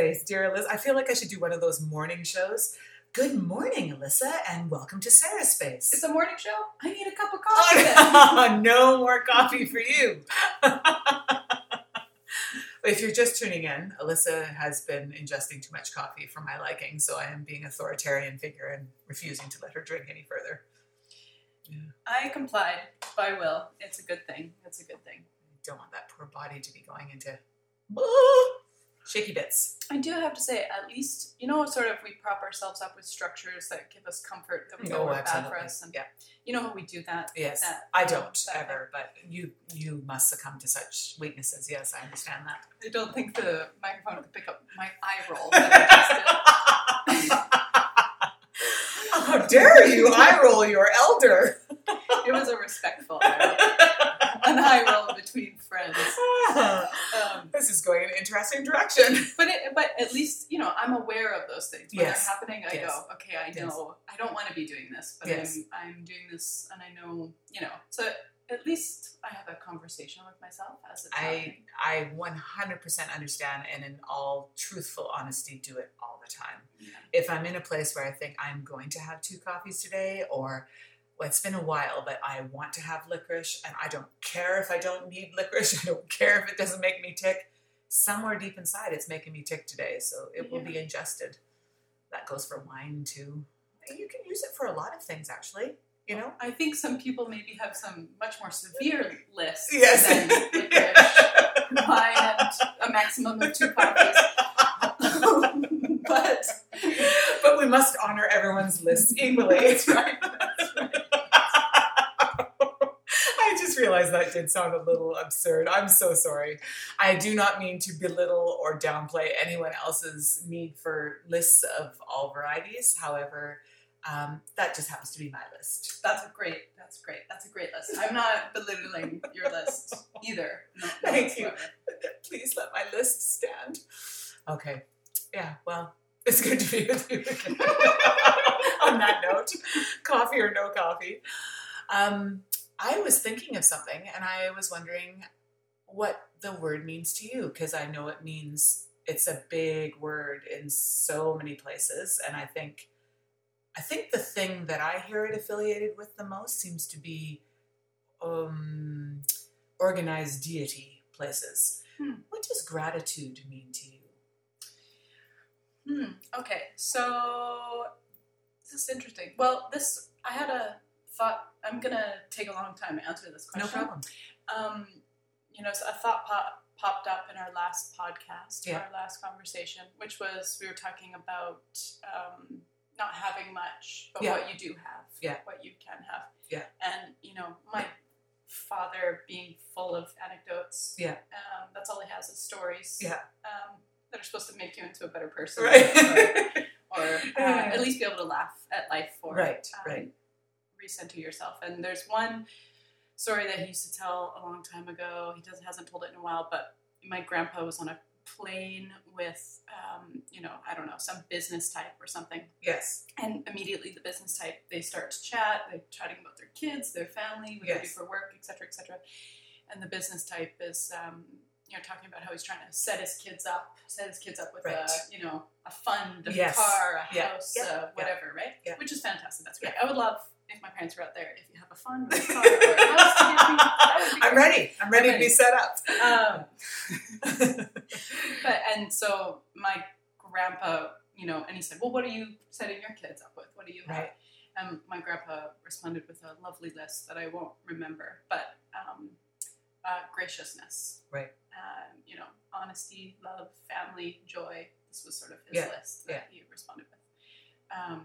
Space, dear Elissa. I feel like I should do one of those morning shows. Good morning, Elissa, and welcome to Sarah's Space. It's a morning show. I need a cup of coffee. no more coffee for you. if you're just tuning in, Elissa has been ingesting too much coffee for my liking, so I am being authoritarian figure and refusing to let her drink any further. I complied by will. It's a good thing. It's a good thing. I don't want that poor body to be going into shaky bits. I do have to say, at least you know, sort of, we prop ourselves up with structures that give us comfort that we know are bad for us, and Yeah. you know how we do that. Yes, that- I don't ever, but you you must succumb to such weaknesses. Yes, I understand that. I don't think the microphone could pick up my eye roll. That I just did. How dare you eye roll your elder? It was a respectful eye roll. Eye roll between friends. Um, this is going in an interesting direction. but it, but at least you know I'm aware of those things when Yes. they're happening. I Yes. go, okay, I Yes. know I don't want to be doing this, but Yes. I'm I'm doing this, and I know you know. So at least I have a conversation with myself as it's I happening. I 100% understand and in all truthful honesty do it all the time. Yeah. If I'm in a place where I think I'm going to have two coffees today or well, it's been a while, but I want to have licorice and I don't care if I don't need licorice. I don't care if it doesn't make me tick. Somewhere deep inside, it's making me tick today, so it will be ingested. That goes for wine too. You can use it for a lot of things, actually. You know? I think some people maybe have some much more severe lists Yes. than licorice, wine, and a maximum of two coffees. but but we must honor everyone's lists equally. that's right. That's right. I just realized that did sound a little absurd. I'm so sorry. I do not mean to belittle or downplay anyone else's need for lists of all varieties. However, um, that just happens to be my list. That's a great. That's great. That's a great list. I'm not belittling your list either. No, no Thank you. Please let my list stand. Okay. Yeah, well, it's good to be with you again. On that note, coffee or no coffee. Um, I was thinking of something and I was wondering what the word means to you because I know it means it's a big word in so many places and I think I think the thing that I hear it affiliated with the most seems to be um, organized deity places. Hmm. What does gratitude mean to you? Hmm. Okay. So this is interesting. Well, this I had a thought. I'm gonna take a long time to answer this question. No problem. Um, you know, so a thought pop, popped up in our last podcast, Yeah. our last conversation, which was we were talking about um, not having much, but Yeah. what you do have, Yeah. what you can have. Yeah. And you know, my father being full of anecdotes. Yeah. Um, that's all he has is stories. Yeah. Um, that are supposed to make you into a better person. Right. Or, or uh, at least be able to laugh at life or right, um, right. Recenter yourself. And there's one story that he used to tell a long time ago. He doesn't hasn't told it in a while, but my grandpa was on a plane with, um, you know, I don't know, some business type or something. Yes. And immediately the business type, they start to chat. They're chatting about their kids, their family, what they do Yes. for work, et cetera, et cetera. And the business type is, um, you know, talking about how he's trying to set his kids up, set his kids up with Right. a, you know, a fund, a Yes. car, a Yeah. house, Yeah. uh, Yeah. whatever, right? Yeah. Which is fantastic. That's great. I would love if my parents were out there. If you have a fund or a car or a house to give me, that would be I'm ready. I'm ready I'm to be set up. Um, but and so my grandpa, you know, and he said, "Well, what are you setting your kids up with? What do you have?" Right. And my grandpa responded with a lovely list that I won't remember, but um, uh, graciousness, Right. Um, you know, honesty, love, family, joy. This was sort of his Yeah, list that he responded with. Um,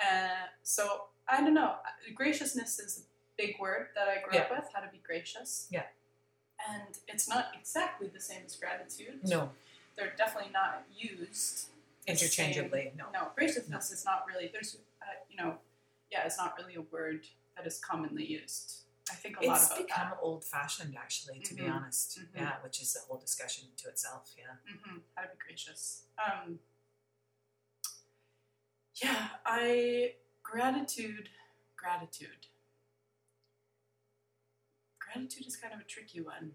uh, so I don't know. Graciousness is a big word that I grew up with. How to be gracious. Yeah. And it's not exactly the same as gratitude. No, They're definitely not used interchangeably. No. No, graciousness is not really. There's, uh, you know, yeah, it's not really a word that is commonly used. I think a lot of It's about become that. old fashioned, actually, to be Mhm. honest. Mhm. Yeah, which is a whole discussion to itself. Yeah. hmm How to be gracious. Um, yeah, I gratitude, gratitude. gratitude is kind of a tricky one,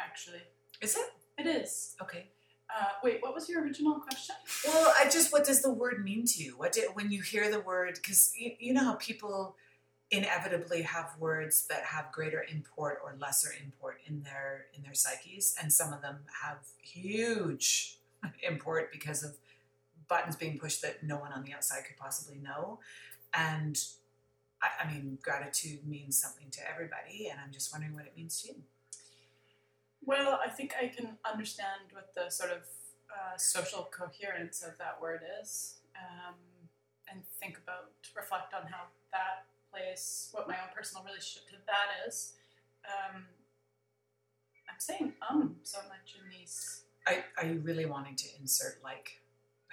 actually. Is it? It is. Okay. Uh, wait, what was your original question? Well, I just, what does the word mean to you? What did, when you hear the word, because you, you know how people inevitably have words that have greater import or lesser import in their in their psyches, and some of them have huge import because of buttons being pushed that no one on the outside could possibly know. And I, I mean, gratitude means something to everybody, and I'm just wondering what it means to you. Well, I think I can understand what the sort of uh, social coherence of that word is, um, and think about, reflect on how that plays, what my own personal relationship to that is. Um, I'm saying um so much in these. Are, are you really wanting to insert like?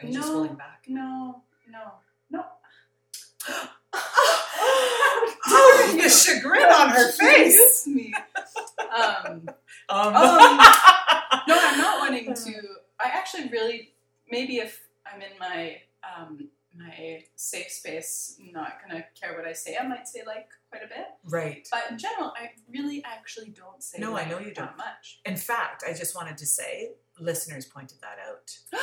Are you just No. holding back? No, no, no. Oh, the chagrin on her face. Excuse me. Um, Um, Um, no, I'm not wanting to. I actually really maybe if I'm in my um, my safe space, not gonna care what I say. I might say like quite a bit, right. but in general, I really actually don't say. No, I know you don't. much. In fact, I just wanted to say, listeners pointed that out.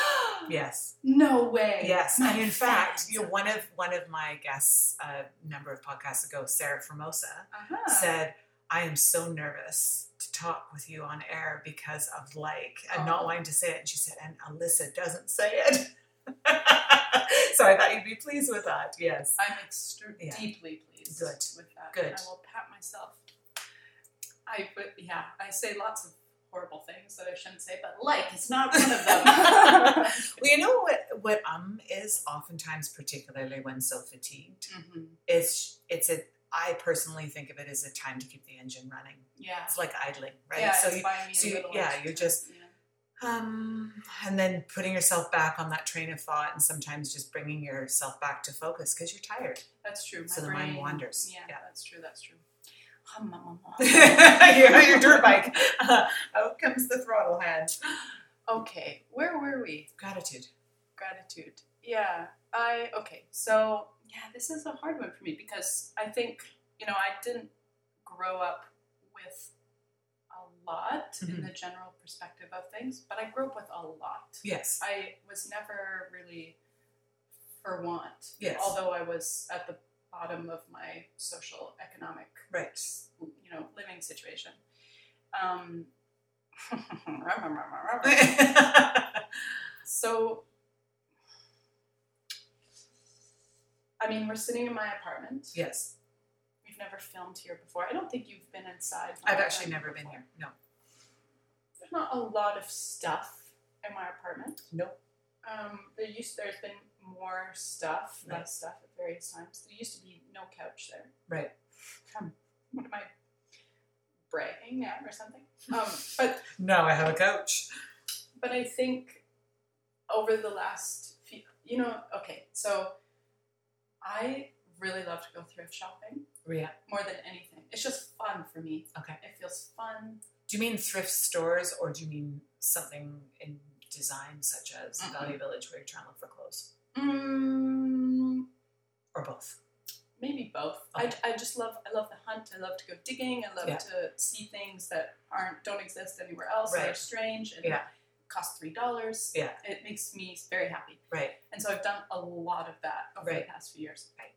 Yes, No way. yes, My and in fact, you one of one of my guests a number of podcasts ago, Sarah Formosa, Uh-huh. said, "I am so nervous to talk with you on air because of like and not Oh. wanting to say it." And she said, "And Elissa doesn't say it." so I thought you'd be pleased with that. Yes. I'm extra- Yeah. deeply pleased Good. with that. Good. I will pat myself. I but yeah, I say lots of horrible things that I shouldn't say, but like it's not one of them. Well, you know what what um is oftentimes, particularly when so fatigued, Mhm. it's it's a I personally think of it as a time to keep the engine running. Yeah. It's like idling, right? Yeah, so you, buying me a so you- little yeah, you're just- yeah. um, and then putting yourself back on that train of thought, and sometimes just bringing yourself back to focus because you're tired. That's true. My So the brain, mind wanders. Yeah, Yeah. that's true. That's true. you're on your dirt bike. out comes the throttle hand. okay, where were we? Gratitude. Gratitude. Yeah, I okay. So yeah, this is a hard one for me because I think you know I didn't grow up with a lot in Mhm. the general perspective of things, but I grew up with a lot. Yes. I was never really for want. Yes. Although I was at the bottom of my social economic Right. you know living situation. Um, so, I mean, we're sitting in my apartment. yes. We've never filmed here before. I don't think you've been inside. I've actually never been here. No. There's not a lot of stuff in my apartment. Nope. Um, there used there's been more stuff, Right. less stuff at various times. There used to be no couch there. Right. Um, what am I bragging at or something? Um, but No, I have a couch. but I think over the last few, you know, okay, so I really love to go thrift shopping Yeah. more than anything. It's just fun for me. Okay. It feels fun. Do you mean thrift stores or do you mean something in design such as Mm-mm. Value Village where you're trying to look for clothes? Mm, Or both? maybe both. Okay. I, I just love I love the hunt. I love to go digging. I love Yeah. to see things that aren't don't exist anywhere else. That are strange and Yeah. cost three dollars. Yeah. It makes me very happy. Right. And so I've done a lot of that over Right. the past few years. Right.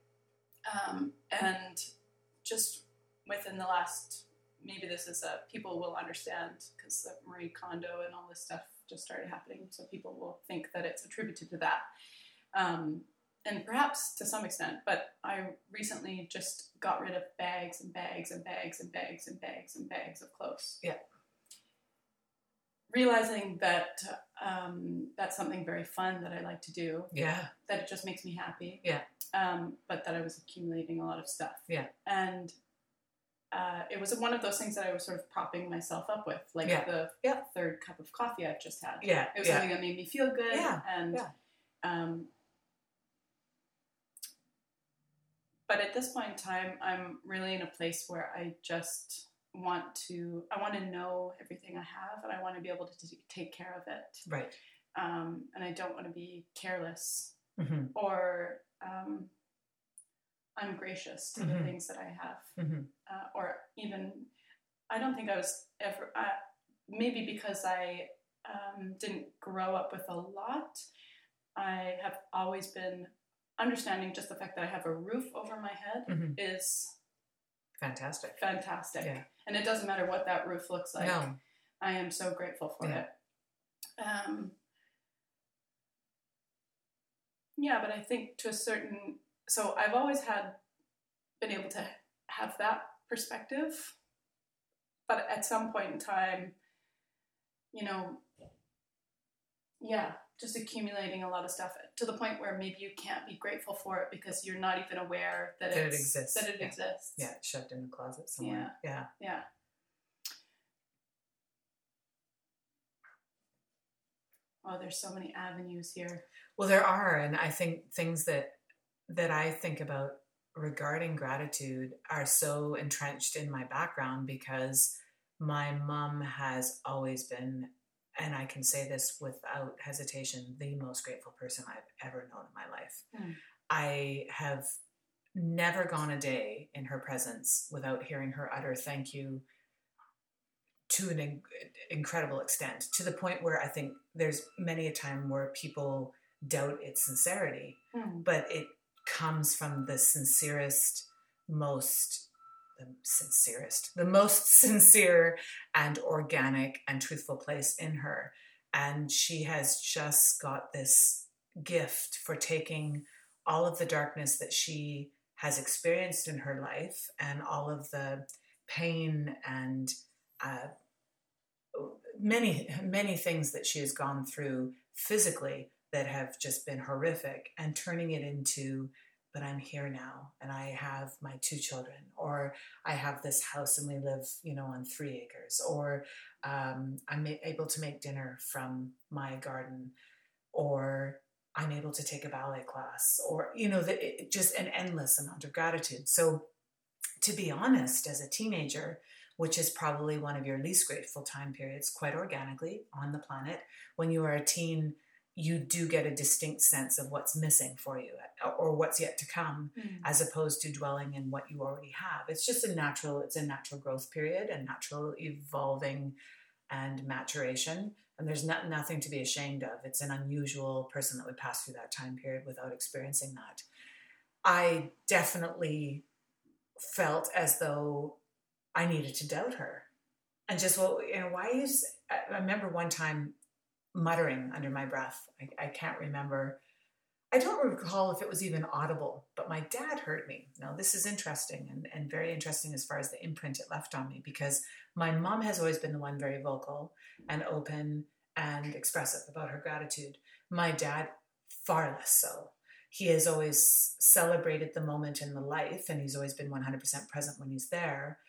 Um, and just within the last, maybe this is a, people will understand because Marie Kondo and all this stuff just started happening. So people will think that it's attributed to that. Um, and perhaps to some extent, but I recently just got rid of bags and bags and bags and bags and bags and bags of clothes. Yeah. Realizing that um, that's something very fun that I like to do, Yeah. that it just makes me happy. Yeah. Um, but that I was accumulating a lot of stuff. Yeah. And uh, it was one of those things that I was sort of propping myself up with, like Yeah. the Yeah. third cup of coffee I've just had. Yeah. It was yeah. something that made me feel good. Yeah, And um, but at this point in time, I'm really in a place where I just want to. I want to know everything I have, and I want to be able to t- take care of it. Right. Um, and I don't want to be careless hmm or um, ungracious to the Mhm. things that I have, Mhm. uh, or even I don't think I was ever. I, maybe because I um, didn't grow up with a lot, I have always been understanding just the fact that I have a roof over my head Mhm. is Fantastic. fantastic. Yeah. And it doesn't matter what that roof looks like. no. I am so grateful for Yeah. it. Um, yeah, but I think to a certain so I've always had been able to have that perspective, but at some point in time, you know, yeah, just accumulating a lot of stuff to the point where maybe you can't be grateful for it because you're not even aware that, That it exists, That it yeah. exists. Yeah, it's shoved in a closet somewhere. Yeah. Yeah. Oh, there's so many avenues here. Well, there are, and I think things that that I think about regarding gratitude are so entrenched in my background because my mom has always been, and I can say this without hesitation, the most grateful person I've ever known in my life. Hmm. I have never gone a day in her presence without hearing her utter thank you to an in- incredible extent to the point where I think there's many a time where people doubt its sincerity, Hmm. but it comes from the sincerest, most the sincerest, the most sincere and organic and truthful place in her. And she has just got this gift for taking all of the darkness that she has experienced in her life and all of the pain and uh, many many things that she has gone through physically that have just been horrific and turning it into but i'm here now and i have my two children or i have this house and we live you know on three acres or um, i'm able to make dinner from my garden or i'm able to take a ballet class or you know that it, just an endless amount of gratitude so to be honest as a teenager which is probably one of your least grateful time periods, quite organically on the planet. When you are a teen, you do get a distinct sense of what's missing for you or what's yet to come, hmm. as opposed to dwelling in what you already have. It's just a natural, it's a natural growth period and natural evolving and maturation. And there's not, nothing to be ashamed of. It's an unusual person that would pass through that time period without experiencing that. I definitely felt as though I needed to doubt her. And just, well, you know, why is, I remember one time muttering under my breath. I, I can't remember. I don't recall if it was even audible, but my dad heard me. Now, this is interesting and, and very interesting as far as the imprint it left on me because my mom has always been the one very vocal and open and expressive about her gratitude. My dad, far less so. He has always celebrated the moment in the life and he's always been 100% present when he's there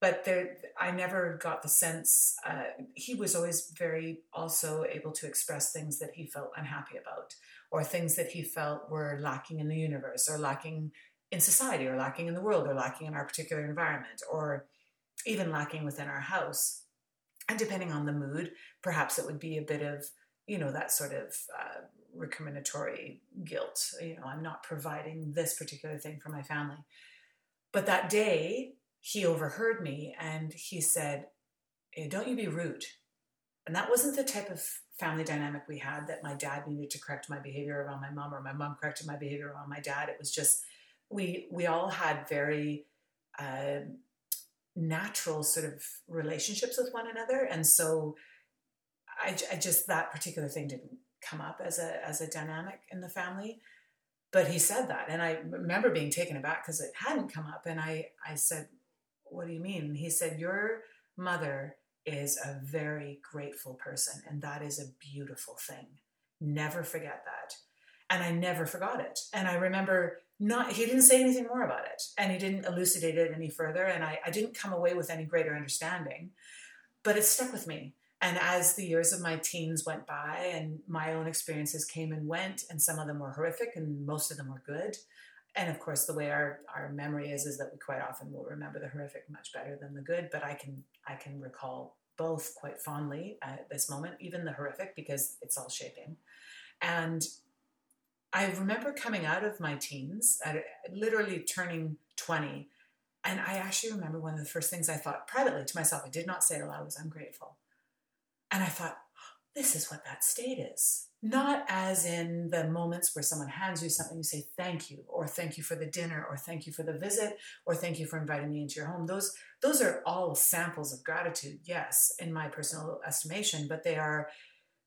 but there i never got the sense uh, he was always very also able to express things that he felt unhappy about or things that he felt were lacking in the universe or lacking in society or lacking in the world or lacking in our particular environment or even lacking within our house. And depending on the mood perhaps it would be a bit of you know that sort of uh, recriminatory guilt you know i'm not providing this particular thing for my family. But that day he overheard me and he said, Don't you be rude. And that wasn't the type of family dynamic we had that my dad needed to correct my behavior around my mom or my mom corrected my behavior around my dad. It was just, we, we all had very uh, natural sort of relationships with one another. And so I, I just, that particular thing didn't come up as a, as a dynamic in the family but he said that and i remember being taken aback because it hadn't come up and i i said what do you mean? He said, Your mother is a very grateful person, and that is a beautiful thing. Never forget that. And I never forgot it. And I remember not, he didn't say anything more about it, and he didn't elucidate it any further, and I, I didn't come away with any greater understanding, but it stuck with me. And as the years of my teens went by and my own experiences came and went, and some of them were horrific and most of them were good, and of course the way our, our memory is is that we quite often will remember the horrific much better than the good but i can i can recall both quite fondly at this moment even the horrific because it's all shaping and i remember coming out of my teens at literally turning 20 And I actually remember one of the first things I thought privately to myself, I did not say it aloud, was I'm grateful. And I thought, this is what that state is. Not as in the moments where someone hands you something, you say thank you, or thank you for the dinner, or thank you for the visit, or thank you for inviting me into your home. Those those are all samples of gratitude, yes, in my personal estimation, but they are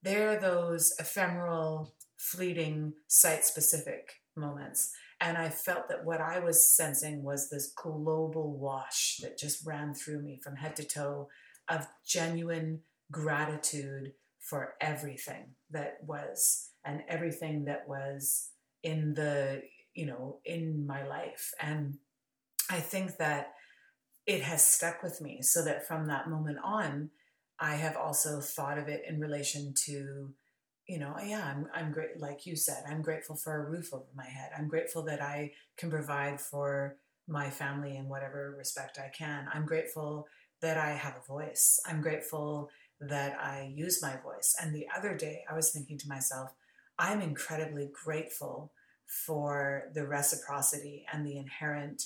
they're those ephemeral, fleeting, site-specific moments. And I felt that what I was sensing was this global wash that just ran through me from head to toe of genuine gratitude for everything that was and everything that was in the you know in my life. And i think that it has stuck with me so that from that moment on i have also thought of it in relation to you know yeah i'm, I'm great like you said i'm grateful for a roof over my head. I'm grateful that i can provide for my family in whatever respect i can. I'm grateful that i have a voice. I'm grateful that I use my voice. And the other day, I was thinking to myself, I'm incredibly grateful for the reciprocity and the inherent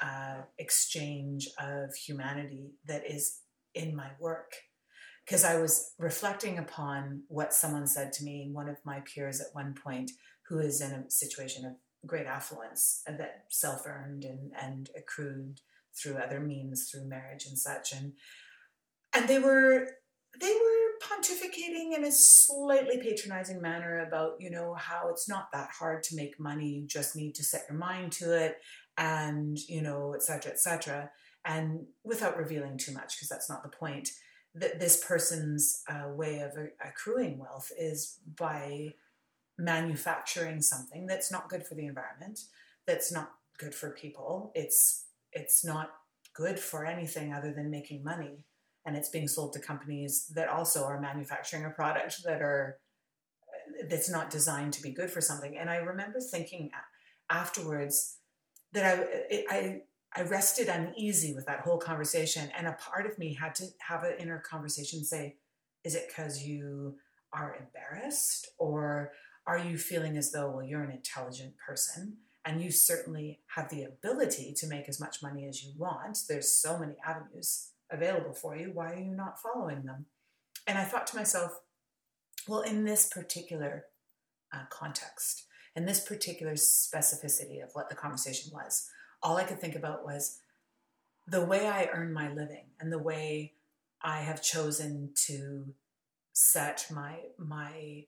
uh, exchange of humanity that is in my work. Because I was reflecting upon what someone said to me, one of my peers at one point, who is in a situation of great affluence that self earned and, and accrued through other means, through marriage and such. And and they were they were pontificating in a slightly patronizing manner about, you know, how it's not that hard to make money. You just need to set your mind to it and, you know, et cetera, et cetera. And without revealing too much, because that's not the point, that this person's uh, way of accruing wealth is by manufacturing something that's not good for the environment, that's not good for people. It's it's not good for anything other than making money and it's being sold to companies that also are manufacturing a product that are that's not designed to be good for something. And I remember thinking afterwards that I I I rested uneasy with that whole conversation, and a part of me had to have an inner conversation say, "Is it because you are embarrassed, or are you feeling as though well you're an intelligent person?" And you certainly have the ability to make as much money as you want. There's so many avenues available for you. Why are you not following them? And I thought to myself, well, in this particular uh, context, in this particular specificity of what the conversation was, all I could think about was the way I earn my living and the way I have chosen to set my my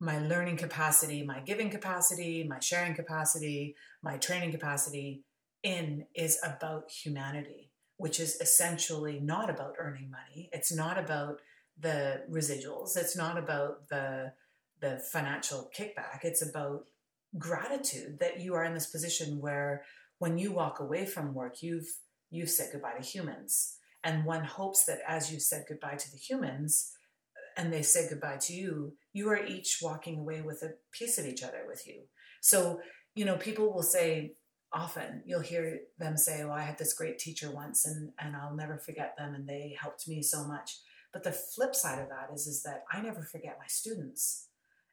my learning capacity, my giving capacity, my sharing capacity, my training capacity in is about humanity which is essentially not about earning money. It's not about the residuals. It's not about the the financial kickback. It's about gratitude that you are in this position where when you walk away from work, you've you've said goodbye to humans. And one hopes that as you said goodbye to the humans uh, and they say goodbye to you, you are each walking away with a piece of each other with you. So, you know, people will say, often you'll hear them say, "Oh, I had this great teacher once, and and I'll never forget them, and they helped me so much." But the flip side of that is is that I never forget my students,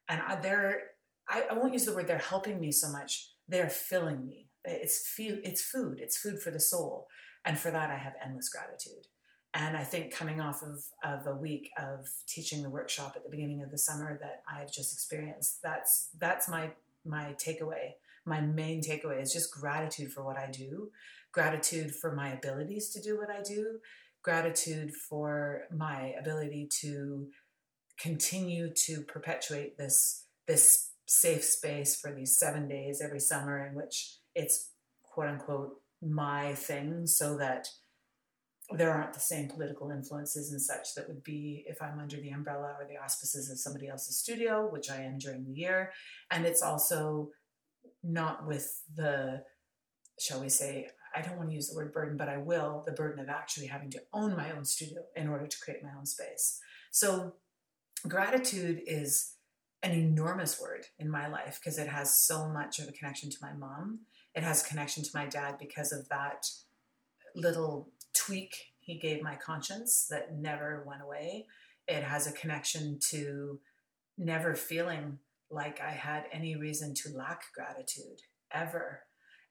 and I, they're I, I won't use the word they're helping me so much. They're filling me. It's food. It's food. It's food for the soul, and for that I have endless gratitude. And I think coming off of, of a week of teaching the workshop at the beginning of the summer that I've just experienced, that's that's my my takeaway my main takeaway is just gratitude for what I do, gratitude for my abilities to do what I do, gratitude for my ability to continue to perpetuate this this safe space for these seven days every summer in which it's quote unquote my thing so that there aren't the same political influences and such that would be if I'm under the umbrella or the auspices of somebody else's studio, which I am during the year. And it's also not with the, shall we say, I don't want to use the word burden, but I will, the burden of actually having to own my own studio in order to create my own space. So, gratitude is an enormous word in my life because it has so much of a connection to my mom. It has a connection to my dad because of that little tweak he gave my conscience that never went away. It has a connection to never feeling like I had any reason to lack gratitude ever,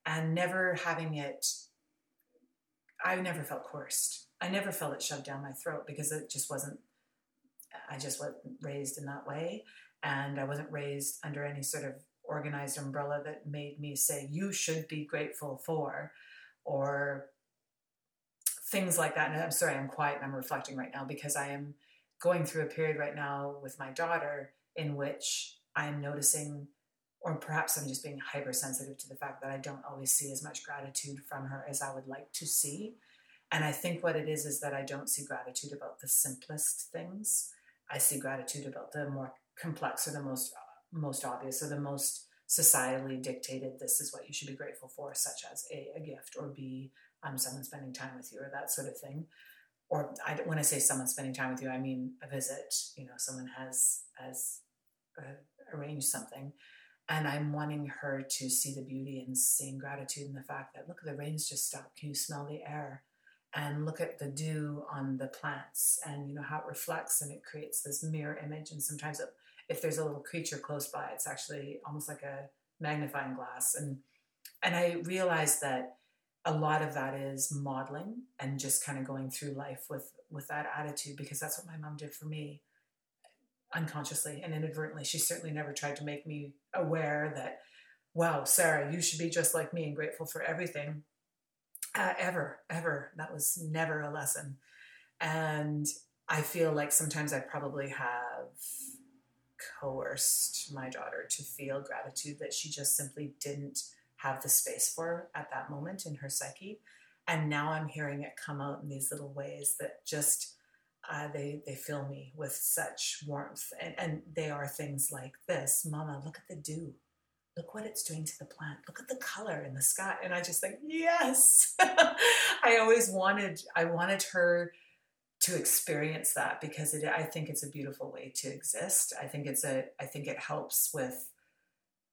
and never having it I never felt coerced. I never felt it shoved down my throat because it just wasn't. I just wasn't raised in that way, and I wasn't raised under any sort of organized umbrella that made me say you should be grateful for, or things like that. And I'm sorry, I'm quiet and I'm reflecting right now because I am going through a period right now with my daughter in which I'm noticing, or perhaps I'm just being hypersensitive to the fact that I don't always see as much gratitude from her as I would like to see. And I think what it is is that I don't see gratitude about the simplest things. I see gratitude about the more complex or the most most obvious or the most societally dictated. This is what you should be grateful for, such as a, a gift or b um, someone spending time with you or that sort of thing. Or I, when I say someone spending time with you, I mean a visit. You know, someone has has uh, arranged something, and I'm wanting her to see the beauty and seeing gratitude in the fact that look, the rain's just stopped. Can you smell the air? And look at the dew on the plants, and you know how it reflects and it creates this mirror image. And sometimes, it, if there's a little creature close by, it's actually almost like a magnifying glass. And and I realized that a lot of that is modeling and just kind of going through life with with that attitude because that's what my mom did for me unconsciously and inadvertently. She certainly never tried to make me aware that wow sarah you should be just like me and grateful for everything. Uh, ever ever. That was never a lesson. And i feel like sometimes i probably have coerced my daughter to feel gratitude that she just simply didn't have the space for at that moment in her psyche. And now I'm hearing it come out in these little ways that just uh, they they fill me with such warmth, and, and they are things like this, Mama. Look at the dew. Look what it's doing to the plant. Look at the color in the sky. And I just think, yes. I always wanted I wanted her to experience that because it, I think it's a beautiful way to exist. I think it's a I think it helps with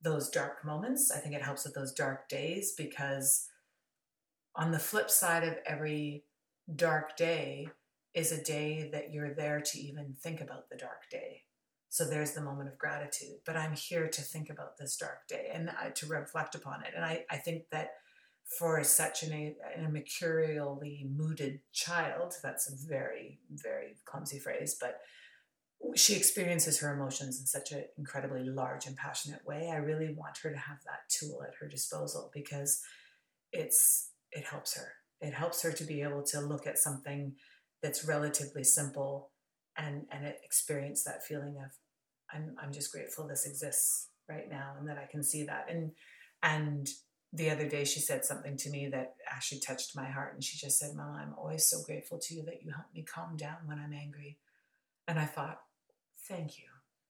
those dark moments. I think it helps with those dark days because on the flip side of every dark day is a day that you're there to even think about the dark day. So there's the moment of gratitude. But I'm here to think about this dark day and uh, to reflect upon it. And I, I think that for such an, a, a mercurially mooded child, that's a very, very clumsy phrase, but she experiences her emotions in such an incredibly large and passionate way. I really want her to have that tool at her disposal because it's it helps her. It helps her to be able to look at something that's relatively simple and and experience that feeling of I'm I'm just grateful this exists right now and that I can see that. And and the other day she said something to me that actually touched my heart and she just said, Mama, I'm always so grateful to you that you help me calm down when I'm angry. And I thought, thank you.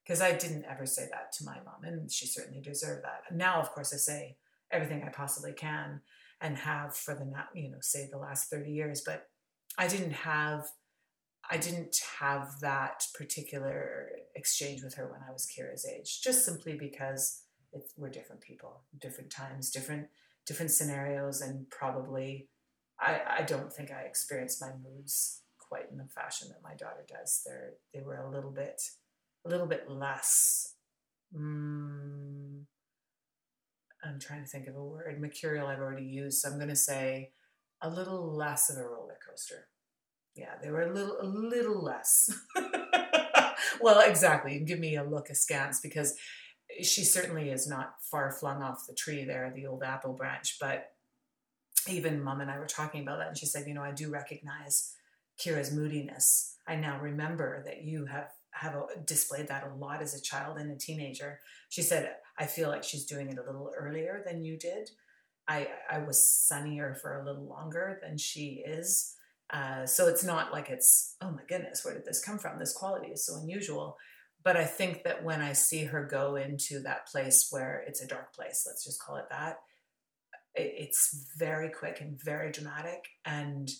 Because I didn't ever say that to my mom, and she certainly deserved that. And now, of course, I say everything I possibly can and have for the, you know, say the last 30 years. But I didn't have, I didn't have that particular exchange with her when I was Kira's age, just simply because we're different people, different times, different, different scenarios, and probably I, I don't think I experienced my moods quite in the fashion that my daughter does. They're, they were a little bit a little bit less. Mm, I'm trying to think of a word. Mercurial, I've already used, so I'm going to say a little less of a roller coaster. Yeah, they were a little, a little less. well, exactly. Give me a look askance because she certainly is not far flung off the tree there, the old apple branch. But even mom and I were talking about that, and she said, you know, I do recognize Kira's moodiness. I now remember that you have have a, displayed that a lot as a child and a teenager. She said, I feel like she's doing it a little earlier than you did. I, I was sunnier for a little longer than she is. Uh, so it's not like it's, oh my goodness, where did this come from? This quality is so unusual. But I think that when I see her go into that place where it's a dark place, let's just call it that, it's very quick and very dramatic. And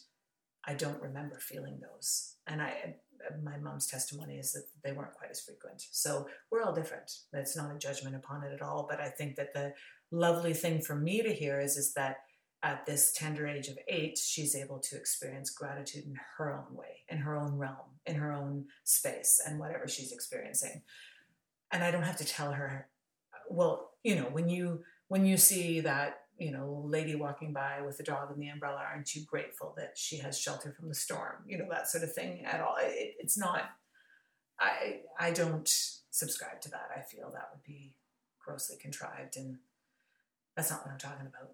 I don't remember feeling those. And I, my mom's testimony is that they weren't quite as frequent. So we're all different. That's not a judgment upon it at all. But I think that the lovely thing for me to hear is, is that at this tender age of eight, she's able to experience gratitude in her own way, in her own realm, in her own space, and whatever she's experiencing. And I don't have to tell her, well, you know, when you when you see that you know, lady walking by with a dog and the umbrella, aren't you grateful that she has shelter from the storm? You know, that sort of thing at all. It, it's not, I, I don't subscribe to that. I feel that would be grossly contrived and that's not what I'm talking about.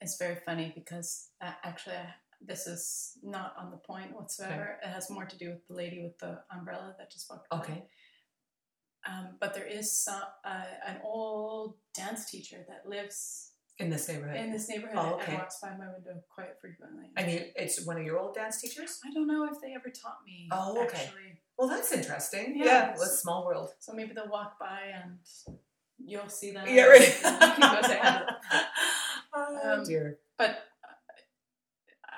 It's very funny because uh, actually, this is not on the point whatsoever. Okay. It has more to do with the lady with the umbrella that just walked. by. Okay. Um, but there is some, uh, an old dance teacher that lives in this neighborhood. In this neighborhood, oh, okay. and walks by my window quite frequently. And you, it's one of your old dance teachers. I don't know if they ever taught me. Oh, okay. Actually. Well, that's interesting. Yeah, yeah well, small world. So maybe they'll walk by and you'll see that. Yeah, right. oh um, dear. But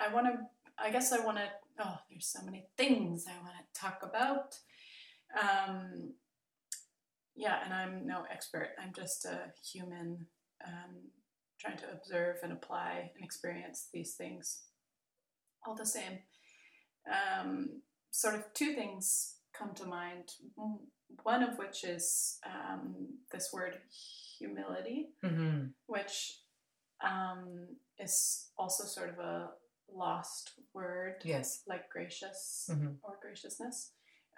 I want to. I guess I want to. Oh, there's so many things I want to talk about. Um, yeah, and I'm no expert. I'm just a human um, trying to observe and apply and experience these things all the same. Um, sort of two things come to mind. One of which is um, this word humility, mm-hmm. which um, is also sort of a lost word. Yes. Like gracious mm-hmm. or graciousness.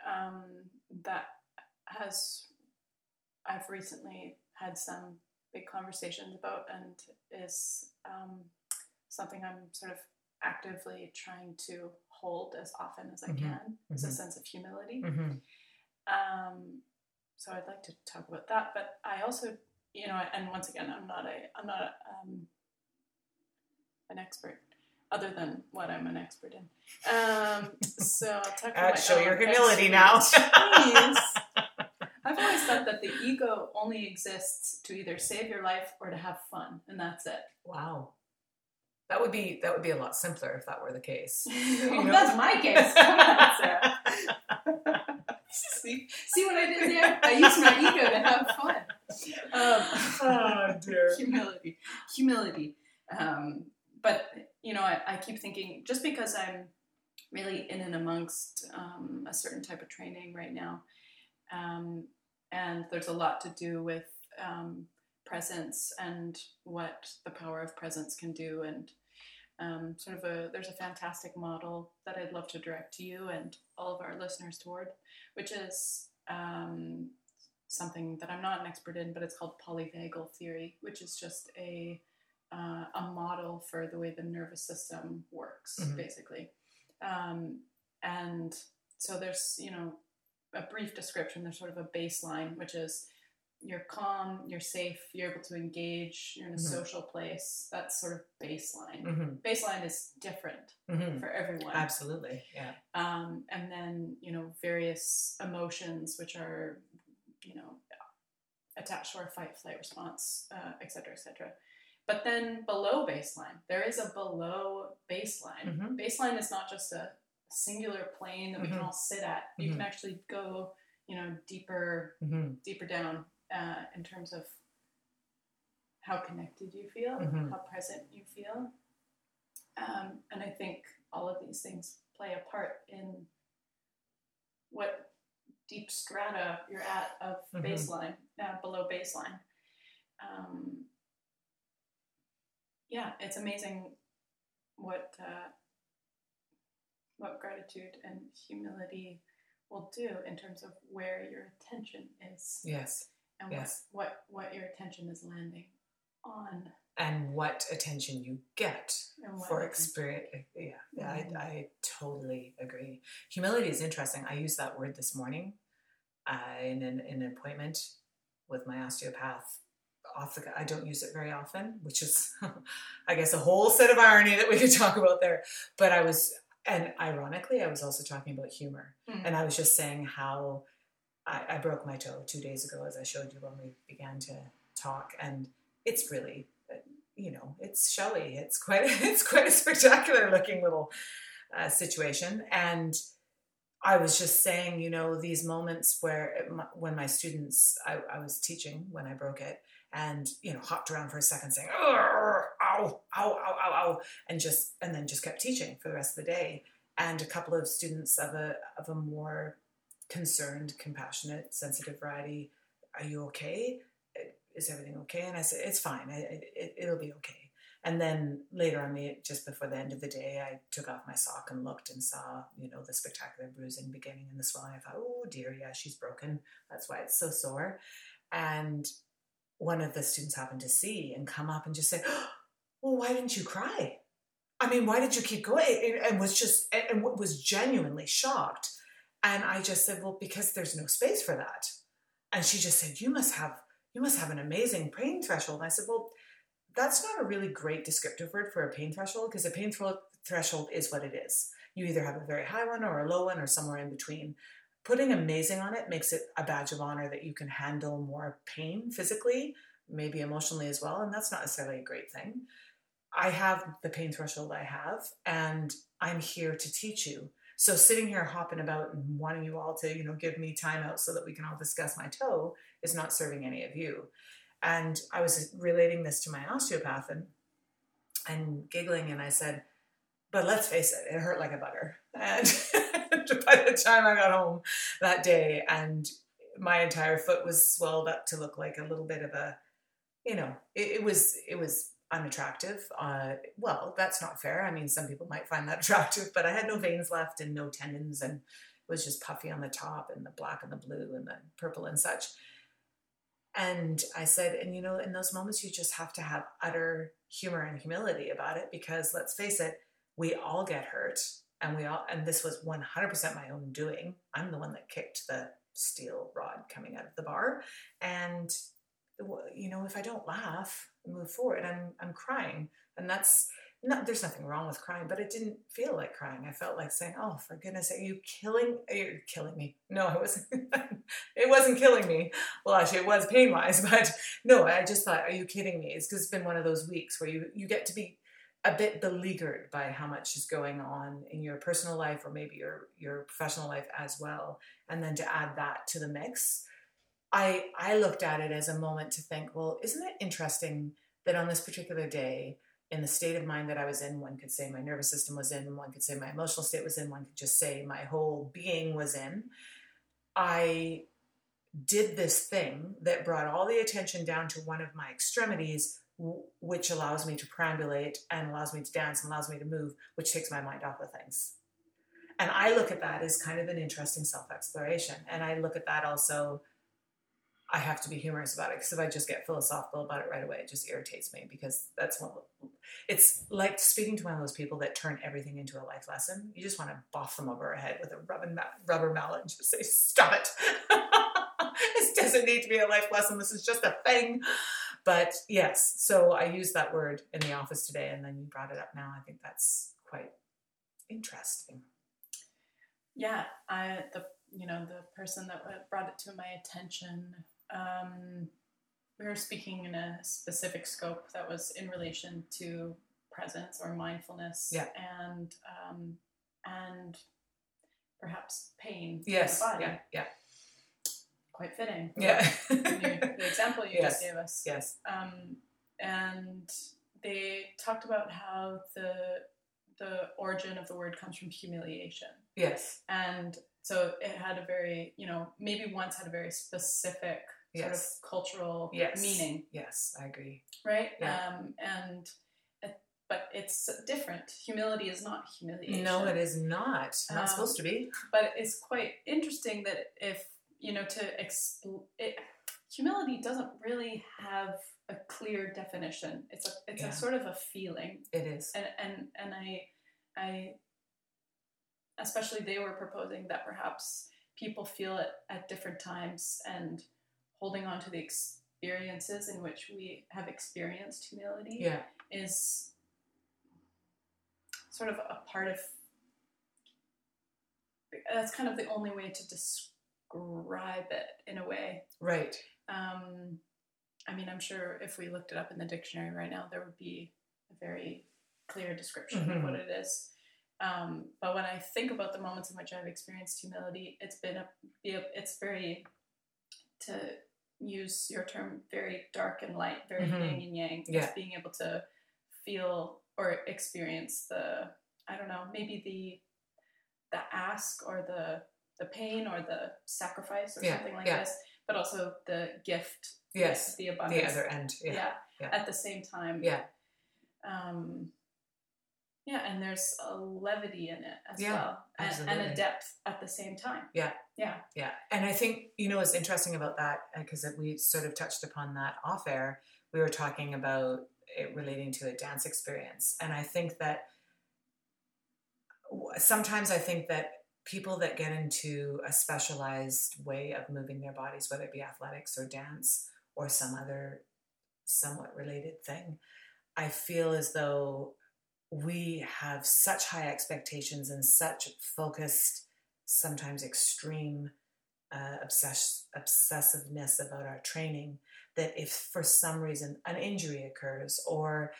Um, that has I've recently had some big conversations about and is um, something I'm sort of actively trying to hold as often as I mm-hmm. can is mm-hmm. a sense of humility. Mm-hmm. Um, so I'd like to talk about that, but I also, you know, and once again, I'm not a, I'm not a, um, an expert other than what I'm an expert in. Um, so I'll talk about show your humility now. I've always thought that the ego only exists to either save your life or to have fun, and that's it. Wow. That would be that would be a lot simpler if that were the case. well, that's my case. Come on, Sarah. see, see what I did there? I used my ego to have fun. Um, oh dear. Humility, humility. Um, but you know, I, I, keep thinking just because I'm really in and amongst um, a certain type of training right now, um, and there's a lot to do with um, presence and what the power of presence can do and um, sort of a there's a fantastic model that I'd love to direct to you and all of our listeners toward, which is um, something that I'm not an expert in, but it's called polyvagal theory, which is just a uh, a model for the way the nervous system works, mm-hmm. basically. Um, and so there's you know a brief description. There's sort of a baseline, which is you're calm, you're safe, you're able to engage, you're in a mm-hmm. social place. That's sort of baseline. Mm-hmm. Baseline is different mm-hmm. for everyone. Absolutely, yeah. Um, and then you know various emotions, which are you know attached to our fight flight response, uh, et cetera, et cetera. But then below baseline, there is a below baseline. Mm-hmm. Baseline is not just a singular plane that we can mm-hmm. all sit at. You can mm-hmm. actually go, you know, deeper, deeper down uh, in terms of how connected you feel, mm-hmm. how present you feel. Um, and I think all of these things play a part in what deep strata you're at of mm-hmm. baseline, uh, below baseline. Um, yeah, it's amazing what uh, what gratitude and humility will do in terms of where your attention is. Yes and yes. what, what what your attention is landing on and what attention you get for experience yeah, yeah mm-hmm. I, I totally agree humility is interesting i used that word this morning uh, in, an, in an appointment with my osteopath off the i don't use it very often which is i guess a whole set of irony that we could talk about there but i was and ironically i was also talking about humor mm-hmm. and i was just saying how I, I broke my toe two days ago, as I showed you when we began to talk, and it's really, you know, it's showy. It's quite, it's quite a spectacular looking little uh, situation, and I was just saying, you know, these moments where it, when my students, I, I, was teaching when I broke it, and you know, hopped around for a second, saying, "Ow, ow, ow, ow, ow," and just and then just kept teaching for the rest of the day. And a couple of students of a of a more concerned, compassionate, sensitive variety. Are you okay? is everything okay? And I said, it's fine. It, it'll be okay. And then later on the just before the end of the day, I took off my sock and looked and saw, you know, the spectacular bruising beginning and the swelling. I thought, oh dear, yeah, she's broken. That's why it's so sore. And one of the students happened to see and come up and just say, well, why didn't you cry? I mean, why did you keep going? And was just and was genuinely shocked. And I just said, well, because there's no space for that. And she just said, you must have you must have an amazing pain threshold. And I said, well, that's not a really great descriptive word for a pain threshold because a pain threshold is what it is. You either have a very high one or a low one or somewhere in between. Putting amazing on it makes it a badge of honor that you can handle more pain physically, maybe emotionally as well, and that's not necessarily a great thing. I have the pain threshold I have, and I'm here to teach you. So sitting here hopping about and wanting you all to, you know, give me time out so that we can all discuss my toe is not serving any of you. And I was relating this to my osteopath and and giggling, and I said, "But let's face it, it hurt like a butter." And by the time I got home that day, and my entire foot was swelled up to look like a little bit of a, you know, it, it was it was unattractive. Uh, well, that's not fair. I mean, some people might find that attractive, but I had no veins left and no tendons, and it was just puffy on the top and the black and the blue and the purple and such. And I said, and you know, in those moments, you just have to have utter humor and humility about it because let's face it, we all get hurt. And we all, and this was 100% my own doing. I'm the one that kicked the steel rod coming out of the bar. And, you know, if I don't laugh move forward, and I'm, I'm crying. And that's, no, there's nothing wrong with crying, but it didn't feel like crying. I felt like saying, "Oh, for goodness, are you killing? You're killing me." No, it wasn't. it wasn't killing me. Well, actually, it was pain wise, but no, I just thought, "Are you kidding me?" It's because it's been one of those weeks where you you get to be a bit beleaguered by how much is going on in your personal life or maybe your your professional life as well, and then to add that to the mix, I I looked at it as a moment to think, well, isn't it interesting that on this particular day in the state of mind that I was in. One could say my nervous system was in, one could say my emotional state was in, one could just say my whole being was in. I did this thing that brought all the attention down to one of my extremities, which allows me to perambulate and allows me to dance and allows me to move, which takes my mind off of things. And I look at that as kind of an interesting self exploration. And I look at that also I have to be humorous about it because if I just get philosophical about it right away, it just irritates me because that's one. It's like speaking to one of those people that turn everything into a life lesson. You just want to boff them over a head with a rubber, rubber mallet and just say, "Stop it! this doesn't need to be a life lesson. This is just a thing." But yes, so I used that word in the office today, and then you brought it up now. I think that's quite interesting. Yeah, I the you know the person that brought it to my attention um, we were speaking in a specific scope that was in relation to presence or mindfulness yeah. and um, and perhaps pain yes. yeah. Yeah. Quite fitting yeah. the example you yes. just gave us. Yes. Um, and they talked about how the the origin of the word comes from humiliation. Yes. And so it had a very you know maybe once had a very specific yes. sort of cultural yes. meaning. Yes, I agree. Right? Yeah. Um, and but it's different. Humility is not humiliation. No, it is not. Not um, supposed to be. But it's quite interesting that if you know to expl- it, humility doesn't really have a clear definition. It's a it's yeah. a sort of a feeling. It is. And and and I I especially they were proposing that perhaps people feel it at different times and holding on to the experiences in which we have experienced humility yeah. is sort of a part of that's kind of the only way to describe it in a way right um, i mean i'm sure if we looked it up in the dictionary right now there would be a very clear description mm-hmm. of what it is um, but when i think about the moments in which i've experienced humility it's been a, it's very to use your term very dark and light, very mm-hmm. yin and yang. Yeah. Just being able to feel or experience the I don't know, maybe the the ask or the the pain or the sacrifice or yeah. something like yeah. this, but also the gift. Yes. The abundance. The other end. Yeah. Yeah. Yeah. At the same time. Yeah. Um, yeah, and there's a levity in it as Yeah, well, and, and a depth at the same time. Yeah. Yeah. Yeah, and I think you know what's interesting about that uh, because we sort of touched upon that off air. We were talking about it relating to a dance experience, and I think that sometimes I think that people that get into a specialized way of moving their bodies, whether it be athletics or dance or some other somewhat related thing, I feel as though we have such high expectations and such focused, sometimes extreme uh, obsess- obsessiveness about our training that if for some reason an injury occurs or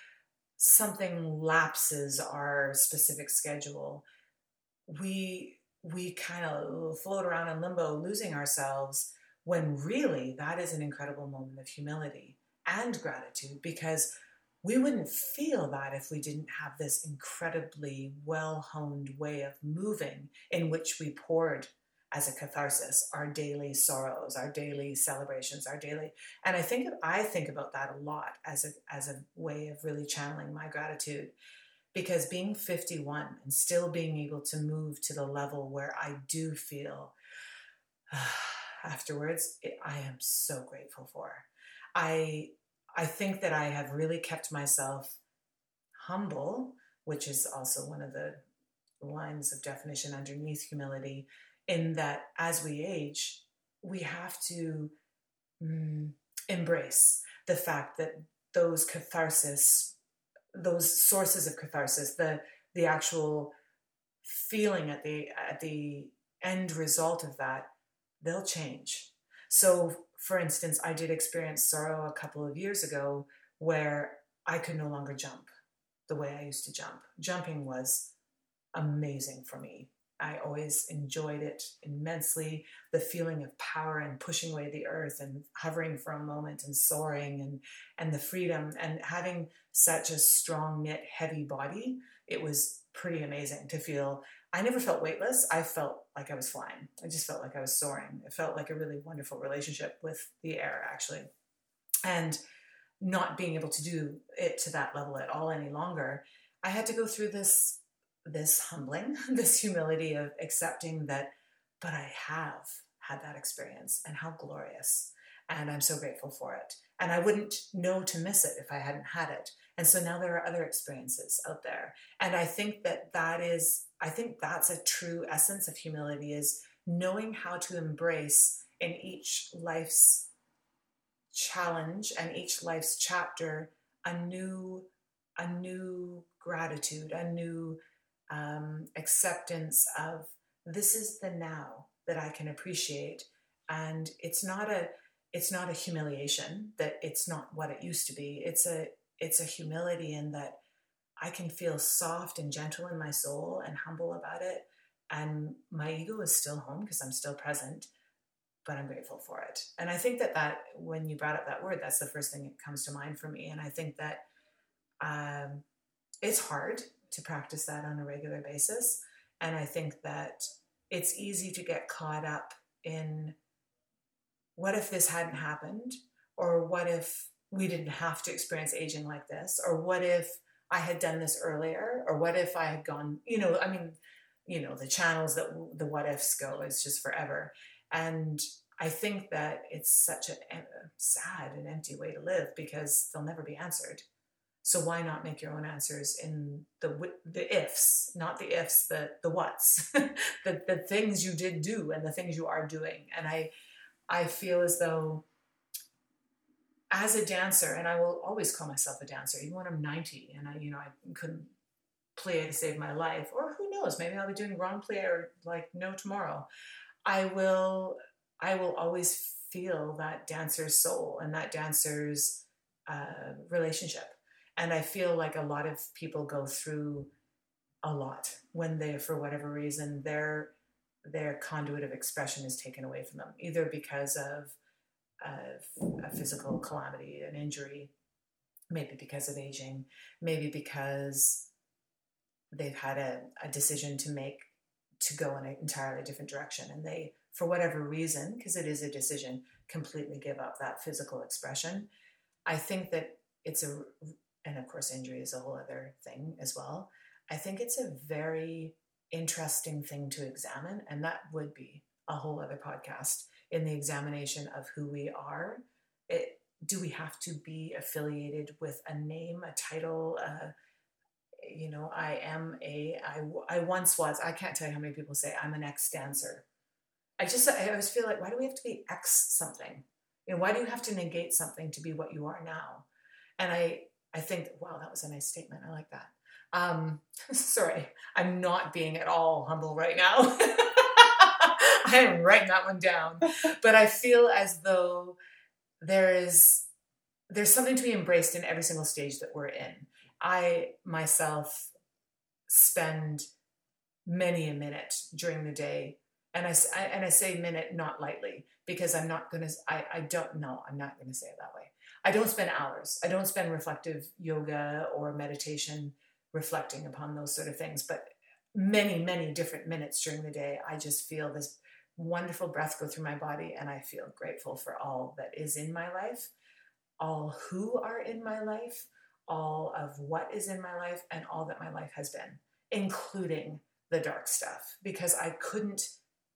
something lapses our specific schedule, we we kind of float around in limbo, losing ourselves. When really that is an incredible moment of humility and gratitude because we wouldn't feel that if we didn't have this incredibly well honed way of moving in which we poured as a catharsis our daily sorrows our daily celebrations our daily and i think i think about that a lot as a as a way of really channeling my gratitude because being 51 and still being able to move to the level where i do feel afterwards it, i am so grateful for. I i think that i have really kept myself humble which is also one of the lines of definition underneath humility in that as we age we have to mm, embrace the fact that those catharsis those sources of catharsis the the actual feeling at the at the end result of that they'll change. So for instance i did experience sorrow a couple of years ago where i could no longer jump the way i used to jump jumping was amazing for me I always enjoyed it immensely. The feeling of power and pushing away the earth and hovering for a moment and soaring and and the freedom and having such a strong knit heavy body. It was pretty amazing to feel. I never felt weightless. I felt like I was flying. I just felt like I was soaring. It felt like a really wonderful relationship with the air actually. And not being able to do it to that level at all any longer, I had to go through this this humbling, this humility of accepting that, but I have had that experience and how glorious. And I'm so grateful for it. And I wouldn't know to miss it if I hadn't had it. And so now there are other experiences out there. And I think that that is, I think that's a true essence of humility is knowing how to embrace in each life's challenge and each life's chapter a new, a new gratitude, a new um, acceptance of this is the now that I can appreciate, and it's not a it's not a humiliation that it's not what it used to be. It's a it's a humility in that I can feel soft and gentle in my soul and humble about it, and my ego is still home because I'm still present, but I'm grateful for it. And I think that that when you brought up that word, that's the first thing that comes to mind for me. And I think that um, it's hard to practice that on a regular basis. And I think that it's easy to get caught up in what if this hadn't happened? Or what if we didn't have to experience aging like this? Or what if I had done this earlier? Or what if I had gone, you know, I mean, you know, the channels that the what ifs go is just forever. And I think that it's such a, sad and empty way to live because they'll never be answered. So why not make your own answers in the the ifs, not the ifs, the the whats, the the things you did do and the things you are doing. And I I feel as though as a dancer, and I will always call myself a dancer, even when I'm 90 and I you know I couldn't play to save my life, or who knows, maybe I'll be doing wrong play or like no tomorrow. I will I will always feel that dancer's soul and that dancer's uh, relationship and I feel like a lot of people go through a lot when they, for whatever reason, their their conduit of expression is taken away from them, either because of a, a physical calamity, an injury, maybe because of aging, maybe because they've had a, a decision to make to go in an entirely different direction and they for whatever reason, because it is a decision, completely give up that physical expression. I think that it's a, and of course, injury is a whole other thing as well. I think it's a very interesting thing to examine, and that would be a whole other podcast in the examination of who we are. It, do we have to be affiliated with a name, a title? Uh, you know, I am a, I, I once was, I can't tell you how many people say I'm an ex dancer. I just, I always feel like, why do we have to be ex something? You know, why do you have to negate something to be what you are now? And I, I think, wow, that was a nice statement. I like that. Um, sorry, I'm not being at all humble right now. I am writing that one down. But I feel as though there is there's something to be embraced in every single stage that we're in. I myself spend many a minute during the day, and I, I and I say minute not lightly because I'm not gonna. I I don't know. I'm not gonna say it that way. I don't spend hours. I don't spend reflective yoga or meditation reflecting upon those sort of things, but many many different minutes during the day, I just feel this wonderful breath go through my body, and I feel grateful for all that is in my life, all who are in my life all of what is in my life and all that my life has been, including the dark stuff, because I couldn't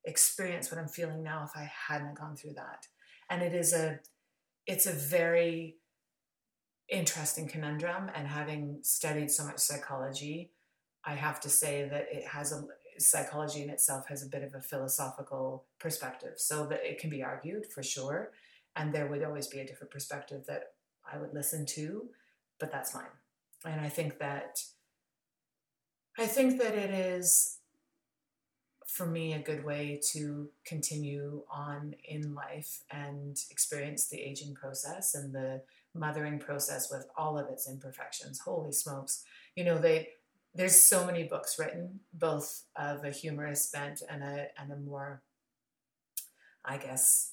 experience what I'm feeling now if I hadn't gone through that. And it is a it's a very interesting conundrum and having studied so much psychology, I have to say that it has a psychology in itself has a bit of a philosophical perspective. So that it can be argued for sure. And there would always be a different perspective that I would listen to but that's mine. And I think that I think that it is for me a good way to continue on in life and experience the aging process and the mothering process with all of its imperfections. Holy smokes. You know, they there's so many books written, both of a humorous bent and a and a more, I guess,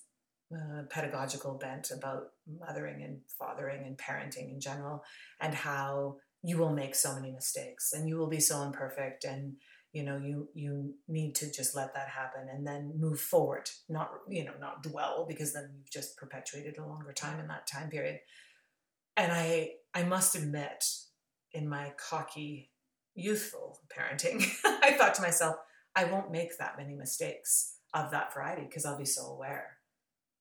uh, pedagogical bent about mothering and fathering and parenting in general, and how you will make so many mistakes and you will be so imperfect and you know you you need to just let that happen and then move forward not you know not dwell because then you've just perpetuated a longer time in that time period. And i i must admit in my cocky youthful parenting i thought to myself i won't make that many mistakes of that variety because i'll be so aware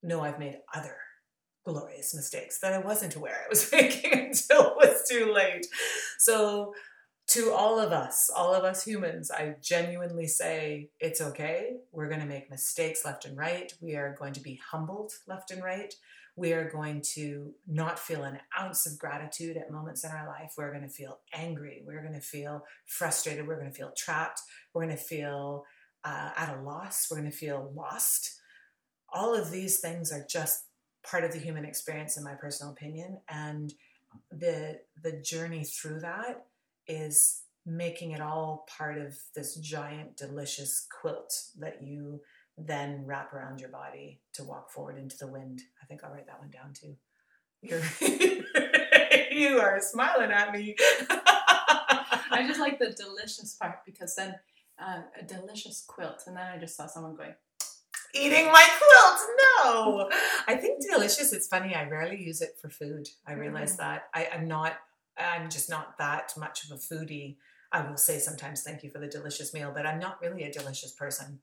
no, I've made other glorious mistakes that I wasn't aware I was making until it was too late. So, to all of us, all of us humans, I genuinely say it's okay. We're going to make mistakes left and right. We are going to be humbled left and right. We are going to not feel an ounce of gratitude at moments in our life. We're going to feel angry. We're going to feel frustrated. We're going to feel trapped. We're going to feel uh, at a loss. We're going to feel lost all of these things are just part of the human experience in my personal opinion and the the journey through that is making it all part of this giant delicious quilt that you then wrap around your body to walk forward into the wind i think i'll write that one down too you're you are smiling at me i just like the delicious part because then uh, a delicious quilt and then i just saw someone going eating my quilt. No, I think delicious. It's funny. I rarely use it for food. I realize mm. that I, I'm not. I'm just not that much of a foodie. I will say sometimes thank you for the delicious meal, but I'm not really a delicious person.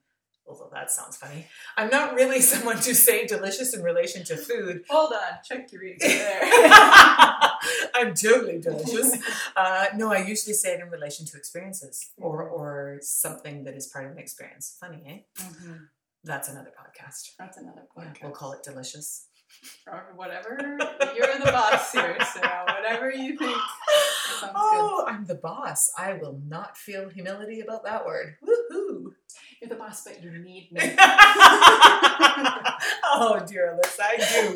Although that sounds funny, I'm not really someone to say delicious in relation to food. Hold on, check your ears there. I'm totally delicious. Uh, no, I usually say it in relation to experiences or mm-hmm. or something that is part of an experience. Funny, eh? Mm-hmm. That's another podcast. That's another podcast. Yeah, we'll call it Delicious. Or whatever. You're the boss here, so whatever you think. Oh, good. I'm the boss. I will not feel humility about that word. Woohoo! You're the boss, but you mm-hmm. need me. oh, dear Elissa, I do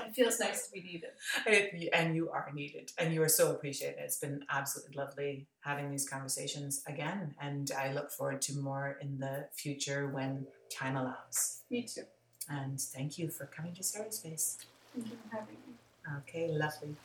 it feels nice to be needed. It, and you are needed, and you are so appreciated. It's been absolutely lovely having these conversations again, and I look forward to more in the future when time allows. Me too. And thank you for coming to Sarah's Space. Thank you for having me. Okay, lovely.